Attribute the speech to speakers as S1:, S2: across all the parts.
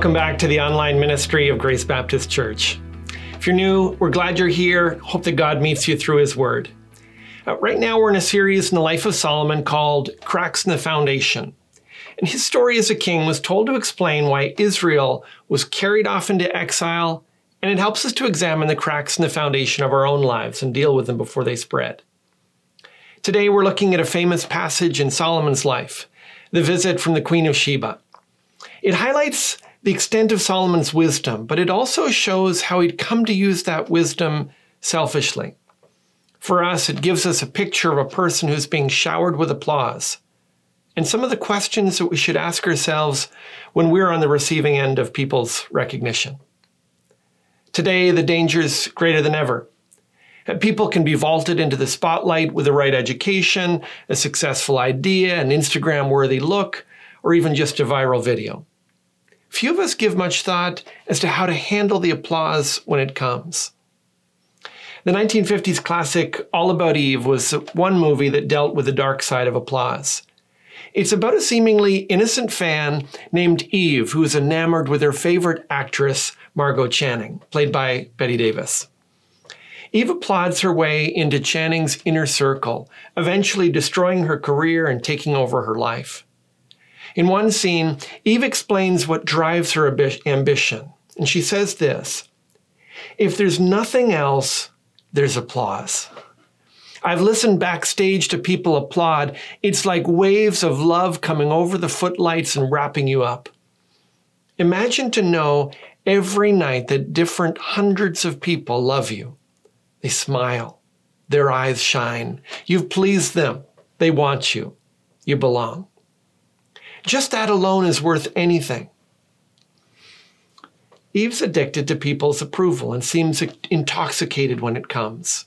S1: Welcome back to the online ministry of Grace Baptist Church. If you're new, we're glad you're here. Hope that God meets you through His Word. Uh, right now, we're in a series in the life of Solomon called Cracks in the Foundation. And his story as a king was told to explain why Israel was carried off into exile, and it helps us to examine the cracks in the foundation of our own lives and deal with them before they spread. Today, we're looking at a famous passage in Solomon's life the visit from the Queen of Sheba. It highlights the extent of Solomon's wisdom, but it also shows how he'd come to use that wisdom selfishly. For us, it gives us a picture of a person who's being showered with applause. And some of the questions that we should ask ourselves when we're on the receiving end of people's recognition. Today, the danger is greater than ever. People can be vaulted into the spotlight with the right education, a successful idea, an Instagram worthy look, or even just a viral video. Few of us give much thought as to how to handle the applause when it comes. The 1950s classic All About Eve was one movie that dealt with the dark side of applause. It's about a seemingly innocent fan named Eve who is enamored with her favorite actress, Margot Channing, played by Bette Davis. Eve applauds her way into Channing's inner circle, eventually destroying her career and taking over her life. In one scene, Eve explains what drives her ambition, and she says this If there's nothing else, there's applause. I've listened backstage to people applaud. It's like waves of love coming over the footlights and wrapping you up. Imagine to know every night that different hundreds of people love you. They smile, their eyes shine. You've pleased them, they want you, you belong. Just that alone is worth anything. Eve's addicted to people's approval and seems intoxicated when it comes.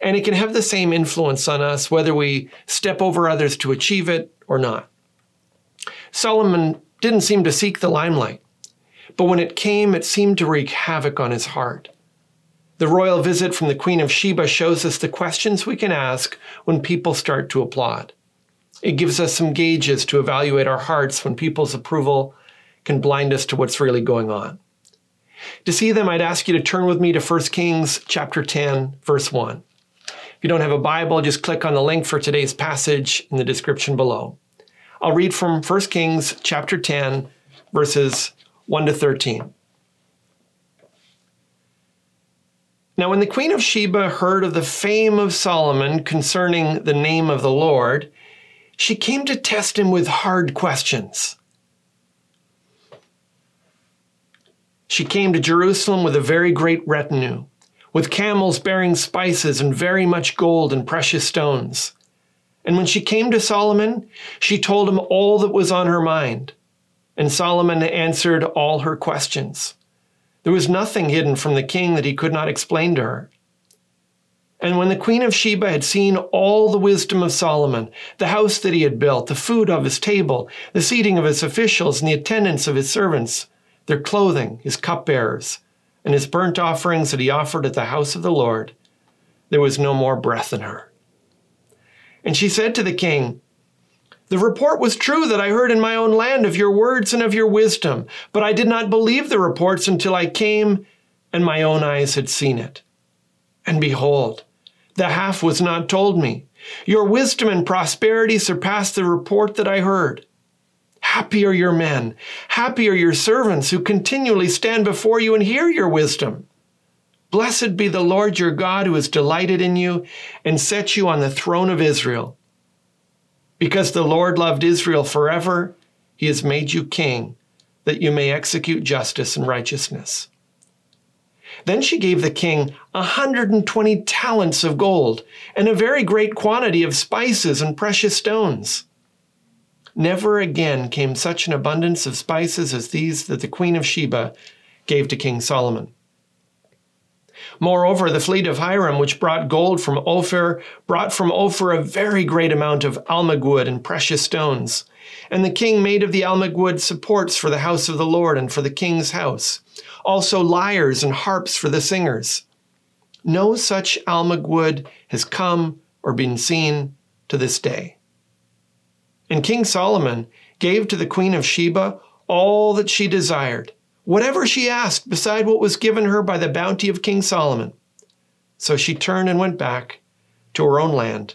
S1: And it can have the same influence on us whether we step over others to achieve it or not. Solomon didn't seem to seek the limelight, but when it came, it seemed to wreak havoc on his heart. The royal visit from the Queen of Sheba shows us the questions we can ask when people start to applaud. It gives us some gauges to evaluate our hearts when people's approval can blind us to what's really going on. To see them, I'd ask you to turn with me to 1 Kings chapter 10, verse 1. If you don't have a Bible, just click on the link for today's passage in the description below. I'll read from 1 Kings chapter 10, verses 1 to 13. Now, when the queen of Sheba heard of the fame of Solomon concerning the name of the Lord, she came to test him with hard questions. She came to Jerusalem with a very great retinue, with camels bearing spices and very much gold and precious stones. And when she came to Solomon, she told him all that was on her mind. And Solomon answered all her questions. There was nothing hidden from the king that he could not explain to her. And when the queen of Sheba had seen all the wisdom of Solomon, the house that he had built, the food of his table, the seating of his officials, and the attendance of his servants, their clothing, his cupbearers, and his burnt offerings that he offered at the house of the Lord, there was no more breath in her. And she said to the king, the report was true that I heard in my own land of your words and of your wisdom, but I did not believe the reports until I came and my own eyes had seen it. And behold, the half was not told me. Your wisdom and prosperity surpassed the report that I heard. Happy are your men, happy are your servants who continually stand before you and hear your wisdom. Blessed be the Lord your God who has delighted in you and set you on the throne of Israel. Because the Lord loved Israel forever, he has made you king, that you may execute justice and righteousness. Then she gave the king a 120 talents of gold and a very great quantity of spices and precious stones. Never again came such an abundance of spices as these that the queen of Sheba gave to King Solomon. Moreover, the fleet of Hiram, which brought gold from Ophir, brought from Ophir a very great amount of almug and precious stones. And the king made of the almug supports for the house of the Lord and for the king's house, also lyres and harps for the singers. No such almug wood has come or been seen to this day. And King Solomon gave to the queen of Sheba all that she desired, whatever she asked beside what was given her by the bounty of King Solomon. So she turned and went back to her own land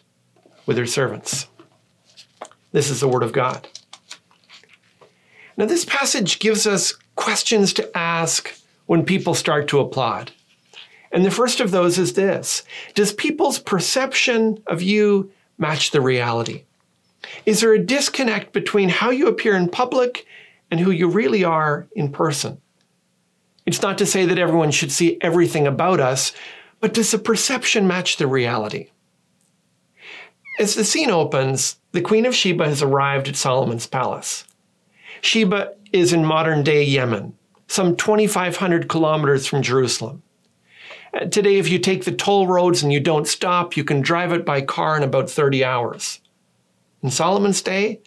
S1: with her servants. This is the word of God. Now, this passage gives us questions to ask when people start to applaud. And the first of those is this Does people's perception of you match the reality? Is there a disconnect between how you appear in public and who you really are in person? It's not to say that everyone should see everything about us, but does the perception match the reality? As the scene opens, the Queen of Sheba has arrived at Solomon's palace. Sheba is in modern day Yemen, some 2,500 kilometers from Jerusalem. Uh, today, if you take the toll roads and you don't stop, you can drive it by car in about 30 hours. In Solomon's day,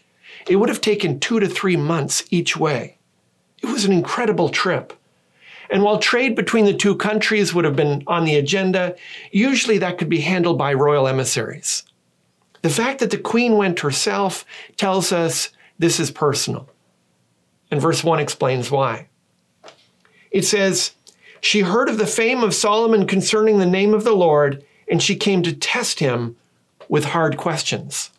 S1: it would have taken two to three months each way. It was an incredible trip. And while trade between the two countries would have been on the agenda, usually that could be handled by royal emissaries. The fact that the queen went herself tells us this is personal. And verse 1 explains why. It says, She heard of the fame of Solomon concerning the name of the Lord, and she came to test him with hard questions.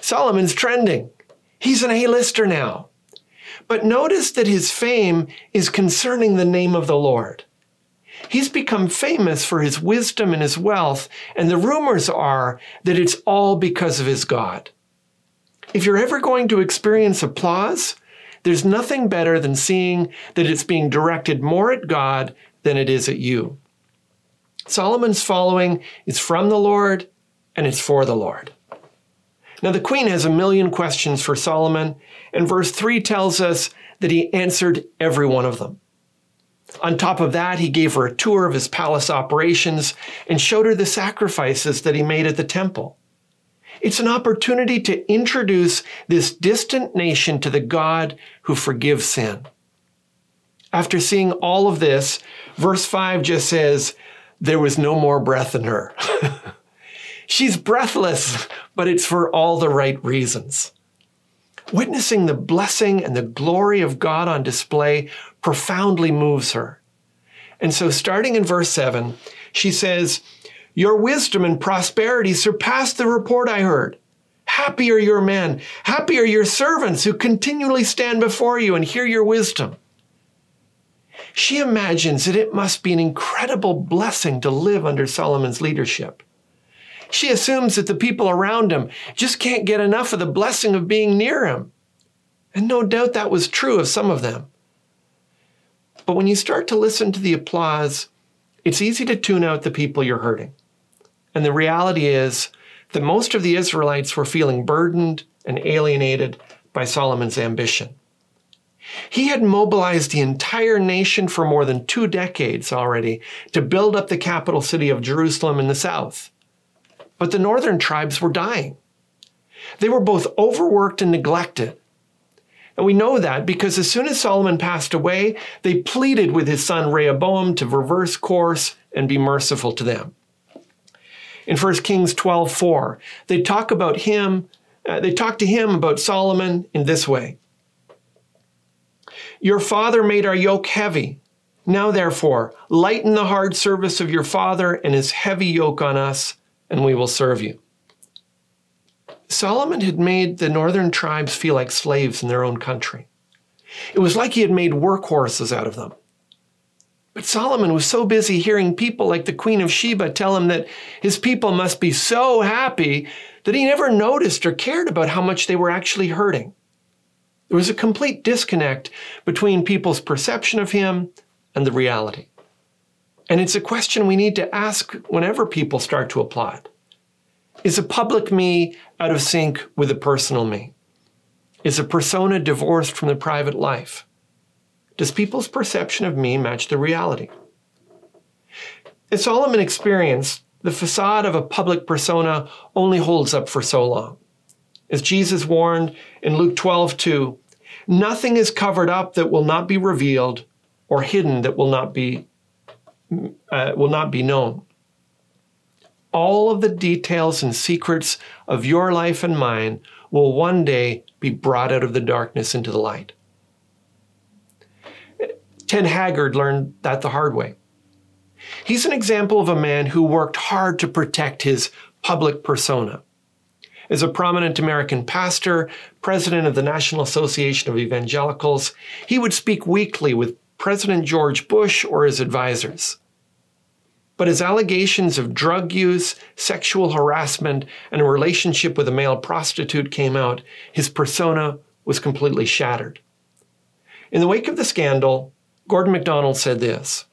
S1: Solomon's trending. He's an A-lister now. But notice that his fame is concerning the name of the Lord. He's become famous for his wisdom and his wealth, and the rumors are that it's all because of his God. If you're ever going to experience applause, there's nothing better than seeing that it's being directed more at God than it is at you. Solomon's following is from the Lord and it's for the Lord. Now, the queen has a million questions for Solomon, and verse 3 tells us that he answered every one of them. On top of that, he gave her a tour of his palace operations and showed her the sacrifices that he made at the temple. It's an opportunity to introduce this distant nation to the God who forgives sin. After seeing all of this, verse 5 just says, There was no more breath in her. She's breathless, but it's for all the right reasons. Witnessing the blessing and the glory of God on display profoundly moves her. And so, starting in verse 7, she says, Your wisdom and prosperity surpass the report I heard. Happy are your men, happy are your servants who continually stand before you and hear your wisdom. She imagines that it must be an incredible blessing to live under Solomon's leadership. She assumes that the people around him just can't get enough of the blessing of being near him. And no doubt that was true of some of them. But when you start to listen to the applause, it's easy to tune out the people you're hurting. And the reality is that most of the Israelites were feeling burdened and alienated by Solomon's ambition. He had mobilized the entire nation for more than two decades already to build up the capital city of Jerusalem in the south. But the northern tribes were dying. They were both overworked and neglected. And we know that because as soon as Solomon passed away, they pleaded with his son Rehoboam to reverse course and be merciful to them. In 1 Kings 12 4, they talk about him, uh, they talk to him about Solomon in this way Your father made our yoke heavy. Now, therefore, lighten the hard service of your father and his heavy yoke on us and we will serve you. Solomon had made the northern tribes feel like slaves in their own country. It was like he had made workhorses out of them. But Solomon was so busy hearing people like the Queen of Sheba tell him that his people must be so happy that he never noticed or cared about how much they were actually hurting. There was a complete disconnect between people's perception of him and the reality. And it's a question we need to ask whenever people start to applaud. Is a public me out of sync with a personal me? Is a persona divorced from the private life? Does people's perception of me match the reality? It's all an experience. The facade of a public persona only holds up for so long. As Jesus warned in Luke 12, 2, nothing is covered up that will not be revealed or hidden that will not be uh, will not be known. All of the details and secrets of your life and mine will one day be brought out of the darkness into the light. Ted Haggard learned that the hard way. He's an example of a man who worked hard to protect his public persona. As a prominent American pastor, president of the National Association of Evangelicals, he would speak weekly with President George Bush or his advisors. But as allegations of drug use, sexual harassment, and a relationship with a male prostitute came out, his persona was completely shattered. In the wake of the scandal, Gordon MacDonald said this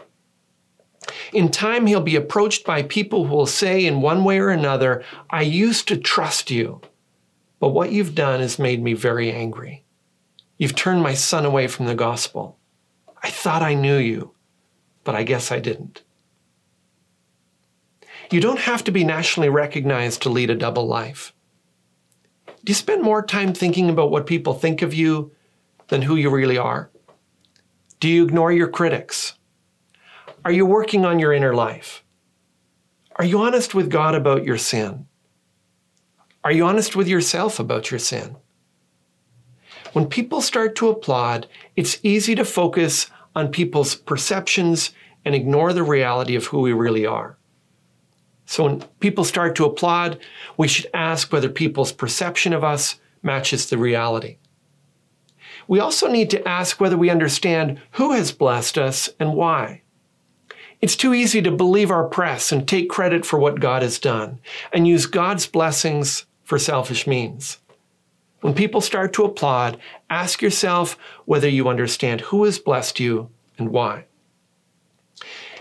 S1: In time, he'll be approached by people who will say, in one way or another, I used to trust you, but what you've done has made me very angry. You've turned my son away from the gospel. I thought I knew you, but I guess I didn't. You don't have to be nationally recognized to lead a double life. Do you spend more time thinking about what people think of you than who you really are? Do you ignore your critics? Are you working on your inner life? Are you honest with God about your sin? Are you honest with yourself about your sin? When people start to applaud, it's easy to focus on people's perceptions and ignore the reality of who we really are. So when people start to applaud, we should ask whether people's perception of us matches the reality. We also need to ask whether we understand who has blessed us and why. It's too easy to believe our press and take credit for what God has done and use God's blessings for selfish means. When people start to applaud, ask yourself whether you understand who has blessed you and why.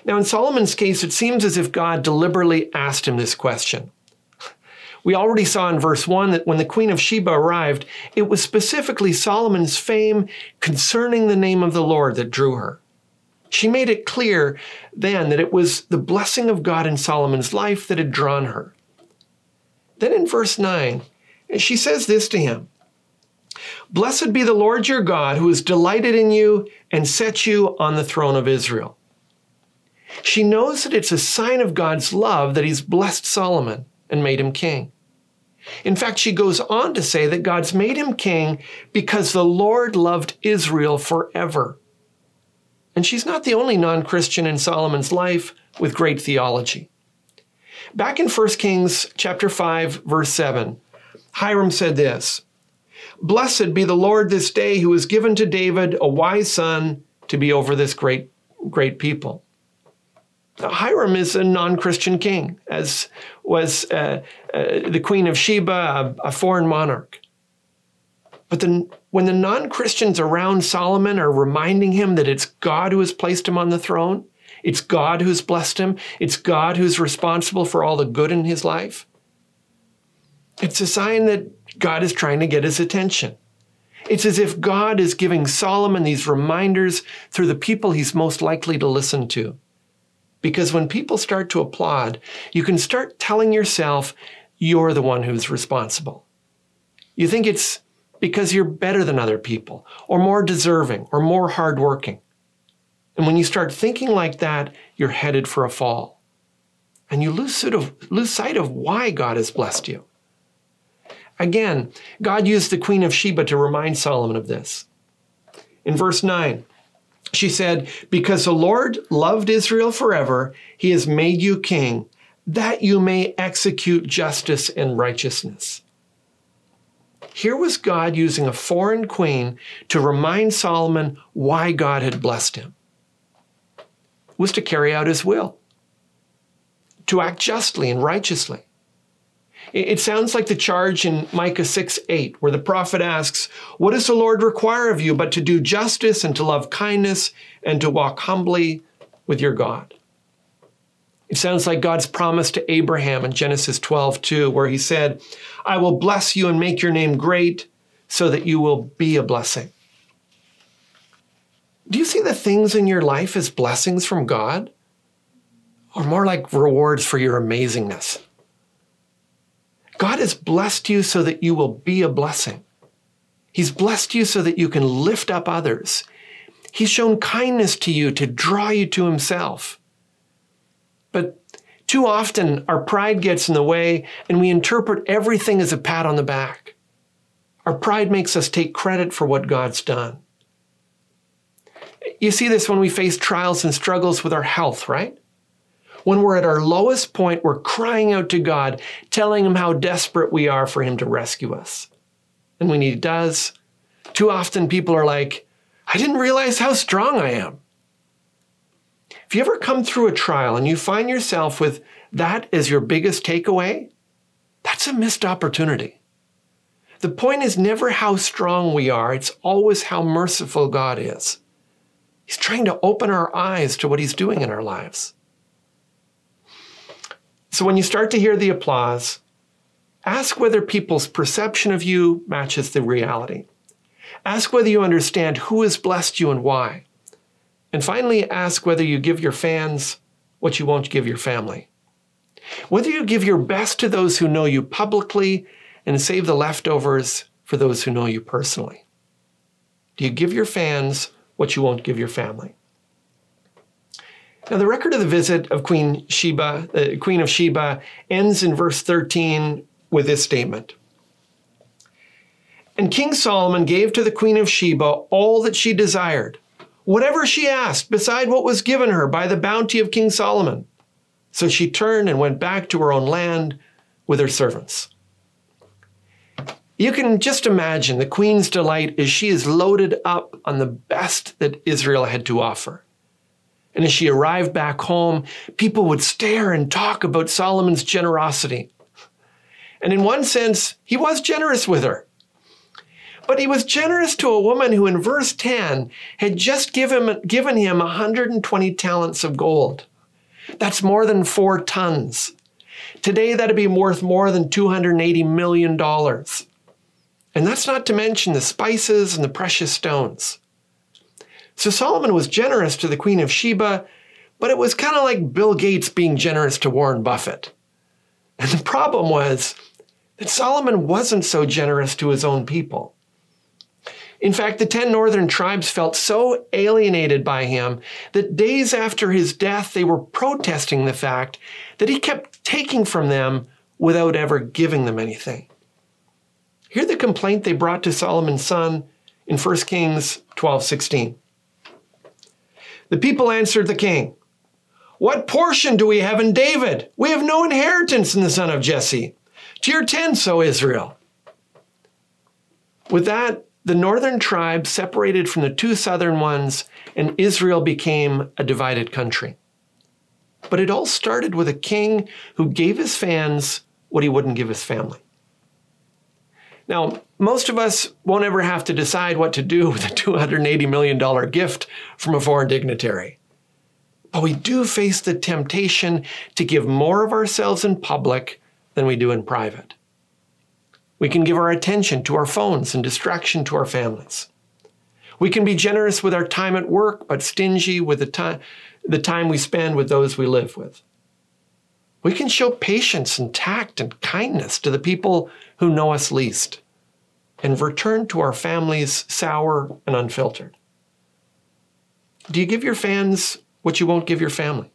S1: Now, in Solomon's case, it seems as if God deliberately asked him this question. We already saw in verse 1 that when the Queen of Sheba arrived, it was specifically Solomon's fame concerning the name of the Lord that drew her. She made it clear then that it was the blessing of God in Solomon's life that had drawn her. Then in verse 9, she says this to him Blessed be the Lord your God, who has delighted in you and set you on the throne of Israel. She knows that it's a sign of God's love that he's blessed Solomon and made him king. In fact, she goes on to say that God's made him king because the Lord loved Israel forever. And she's not the only non Christian in Solomon's life with great theology. Back in 1 Kings chapter 5 verse 7, Hiram said this, Blessed be the Lord this day who has given to David a wise son to be over this great, great people. Hiram is a non Christian king, as was uh, uh, the Queen of Sheba, a, a foreign monarch. But then, when the non Christians around Solomon are reminding him that it's God who has placed him on the throne, it's God who's blessed him, it's God who's responsible for all the good in his life, it's a sign that God is trying to get his attention. It's as if God is giving Solomon these reminders through the people he's most likely to listen to. Because when people start to applaud, you can start telling yourself you're the one who's responsible. You think it's because you're better than other people, or more deserving, or more hardworking. And when you start thinking like that, you're headed for a fall. And you lose sight of, lose sight of why God has blessed you. Again, God used the Queen of Sheba to remind Solomon of this. In verse 9, she said, Because the Lord loved Israel forever, he has made you king, that you may execute justice and righteousness. Here was God using a foreign queen to remind Solomon why God had blessed him. It was to carry out his will, to act justly and righteously. It sounds like the charge in Micah 6 8, where the prophet asks, What does the Lord require of you but to do justice and to love kindness and to walk humbly with your God? It sounds like God's promise to Abraham in Genesis 12 2, where he said, I will bless you and make your name great so that you will be a blessing. Do you see the things in your life as blessings from God? Or more like rewards for your amazingness? God has blessed you so that you will be a blessing. He's blessed you so that you can lift up others. He's shown kindness to you to draw you to Himself. But too often, our pride gets in the way and we interpret everything as a pat on the back. Our pride makes us take credit for what God's done. You see this when we face trials and struggles with our health, right? When we're at our lowest point, we're crying out to God, telling Him how desperate we are for Him to rescue us. And when He does, too often people are like, I didn't realize how strong I am. If you ever come through a trial and you find yourself with that as your biggest takeaway, that's a missed opportunity. The point is never how strong we are, it's always how merciful God is. He's trying to open our eyes to what He's doing in our lives. So when you start to hear the applause, ask whether people's perception of you matches the reality. Ask whether you understand who has blessed you and why. And finally, ask whether you give your fans what you won't give your family. Whether you give your best to those who know you publicly and save the leftovers for those who know you personally. Do you give your fans what you won't give your family? Now, the record of the visit of Queen Sheba, the Queen of Sheba, ends in verse 13 with this statement. And King Solomon gave to the Queen of Sheba all that she desired, whatever she asked, beside what was given her by the bounty of King Solomon. So she turned and went back to her own land with her servants. You can just imagine the queen's delight as she is loaded up on the best that Israel had to offer. And as she arrived back home, people would stare and talk about Solomon's generosity. And in one sense, he was generous with her. But he was generous to a woman who, in verse 10, had just given, given him 120 talents of gold. That's more than four tons. Today, that'd be worth more than $280 million. And that's not to mention the spices and the precious stones. So Solomon was generous to the Queen of Sheba, but it was kind of like Bill Gates being generous to Warren Buffett. And the problem was that Solomon wasn't so generous to his own people. In fact, the 10 northern tribes felt so alienated by him that days after his death, they were protesting the fact that he kept taking from them without ever giving them anything. Hear the complaint they brought to Solomon's son in 1 Kings 12 16. The people answered the king, What portion do we have in David? We have no inheritance in the son of Jesse. To your tents, O Israel. With that, the northern tribes separated from the two southern ones, and Israel became a divided country. But it all started with a king who gave his fans what he wouldn't give his family. Now, most of us won't ever have to decide what to do with a $280 million gift from a foreign dignitary. But we do face the temptation to give more of ourselves in public than we do in private. We can give our attention to our phones and distraction to our families. We can be generous with our time at work, but stingy with the time, the time we spend with those we live with. We can show patience and tact and kindness to the people who know us least and return to our families sour and unfiltered. Do you give your fans what you won't give your family?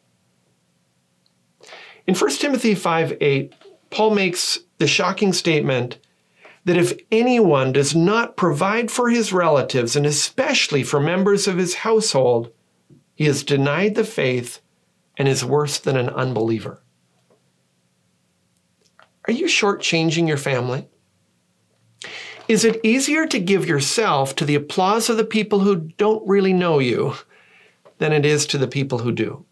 S1: In 1 Timothy 5 8, Paul makes the shocking statement that if anyone does not provide for his relatives, and especially for members of his household, he has denied the faith and is worse than an unbeliever. Are you shortchanging your family? Is it easier to give yourself to the applause of the people who don't really know you than it is to the people who do?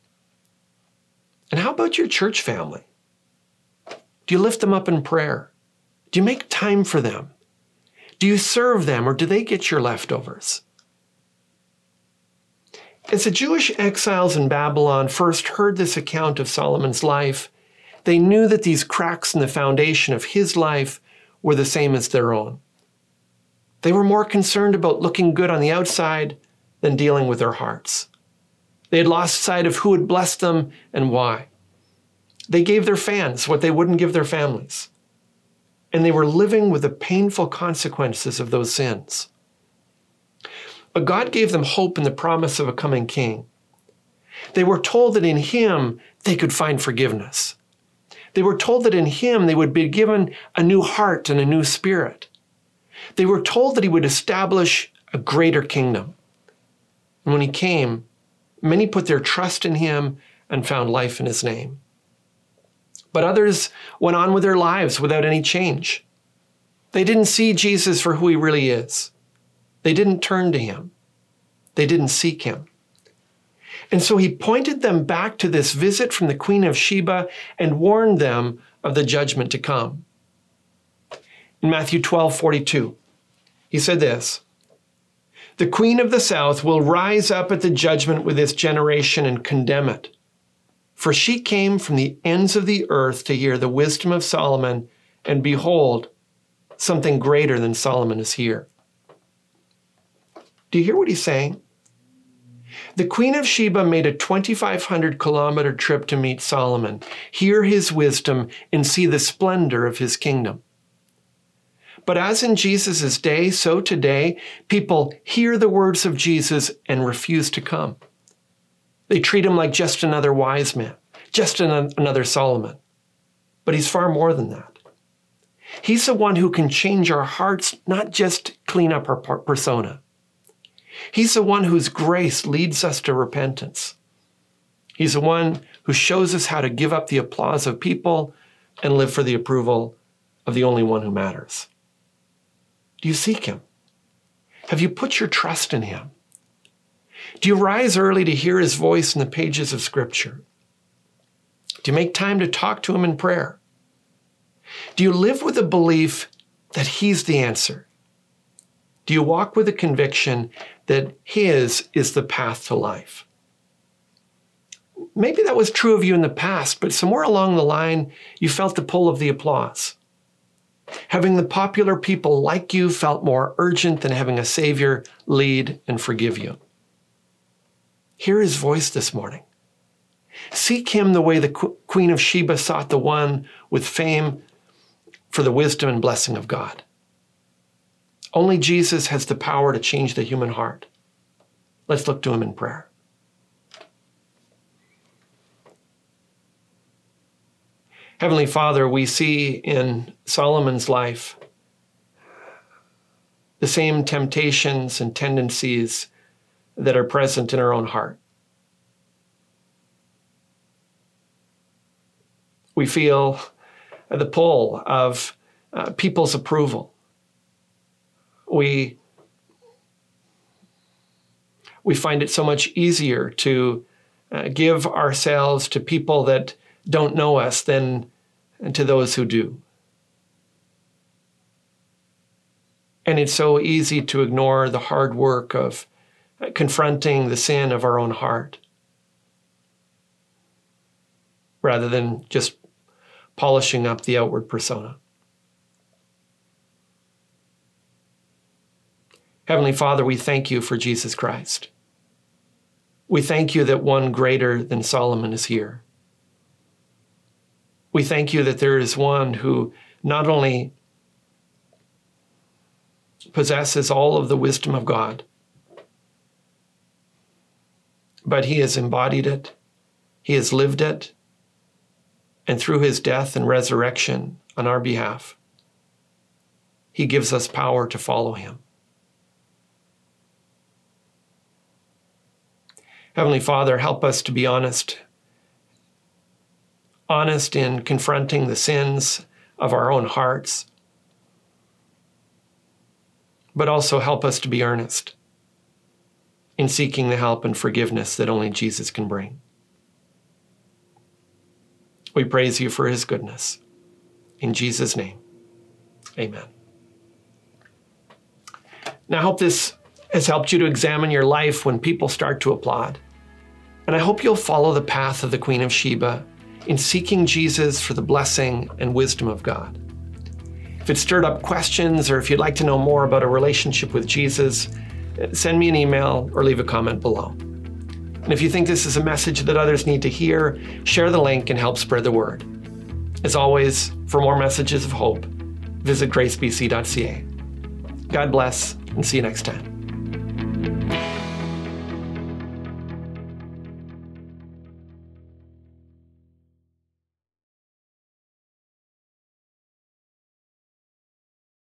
S1: And how about your church family? Do you lift them up in prayer? Do you make time for them? Do you serve them or do they get your leftovers? As the Jewish exiles in Babylon first heard this account of Solomon's life, they knew that these cracks in the foundation of his life were the same as their own. They were more concerned about looking good on the outside than dealing with their hearts. They had lost sight of who had blessed them and why. They gave their fans what they wouldn't give their families and they were living with the painful consequences of those sins. But God gave them hope in the promise of a coming king. They were told that in him they could find forgiveness. They were told that in him they would be given a new heart and a new spirit. They were told that he would establish a greater kingdom. And when he came, many put their trust in him and found life in his name. But others went on with their lives without any change. They didn't see Jesus for who he really is. They didn't turn to him. They didn't seek him. And so he pointed them back to this visit from the Queen of Sheba and warned them of the judgment to come. In Matthew 12 42, he said this The Queen of the South will rise up at the judgment with this generation and condemn it. For she came from the ends of the earth to hear the wisdom of Solomon, and behold, something greater than Solomon is here. Do you hear what he's saying? The Queen of Sheba made a 2,500 kilometer trip to meet Solomon, hear his wisdom, and see the splendor of his kingdom. But as in Jesus' day, so today, people hear the words of Jesus and refuse to come. They treat him like just another wise man, just another Solomon. But he's far more than that. He's the one who can change our hearts, not just clean up our persona. He's the one whose grace leads us to repentance. He's the one who shows us how to give up the applause of people and live for the approval of the only one who matters. Do you seek him? Have you put your trust in him? Do you rise early to hear his voice in the pages of Scripture? Do you make time to talk to him in prayer? Do you live with the belief that he's the answer? Do you walk with the conviction that his is the path to life? Maybe that was true of you in the past, but somewhere along the line, you felt the pull of the applause. Having the popular people like you felt more urgent than having a Savior lead and forgive you. Hear his voice this morning. Seek him the way the Queen of Sheba sought the one with fame for the wisdom and blessing of God. Only Jesus has the power to change the human heart. Let's look to him in prayer. Heavenly Father, we see in Solomon's life the same temptations and tendencies that are present in our own heart. We feel the pull of uh, people's approval. We, we find it so much easier to uh, give ourselves to people that don't know us than to those who do. And it's so easy to ignore the hard work of confronting the sin of our own heart rather than just polishing up the outward persona. Heavenly Father, we thank you for Jesus Christ. We thank you that one greater than Solomon is here. We thank you that there is one who not only possesses all of the wisdom of God, but he has embodied it, he has lived it, and through his death and resurrection on our behalf, he gives us power to follow him. Heavenly Father, help us to be honest honest in confronting the sins of our own hearts, but also help us to be earnest in seeking the help and forgiveness that only Jesus can bring. We praise you for his goodness. In Jesus' name, amen. Now, I hope this has helped you to examine your life when people start to applaud. And I hope you'll follow the path of the Queen of Sheba in seeking Jesus for the blessing and wisdom of God. If it stirred up questions or if you'd like to know more about a relationship with Jesus, eh, send me an email or leave a comment below. And if you think this is a message that others need to hear, share the link and help spread the word. As always, for more messages of hope, visit gracebc.ca. God bless and see you next time.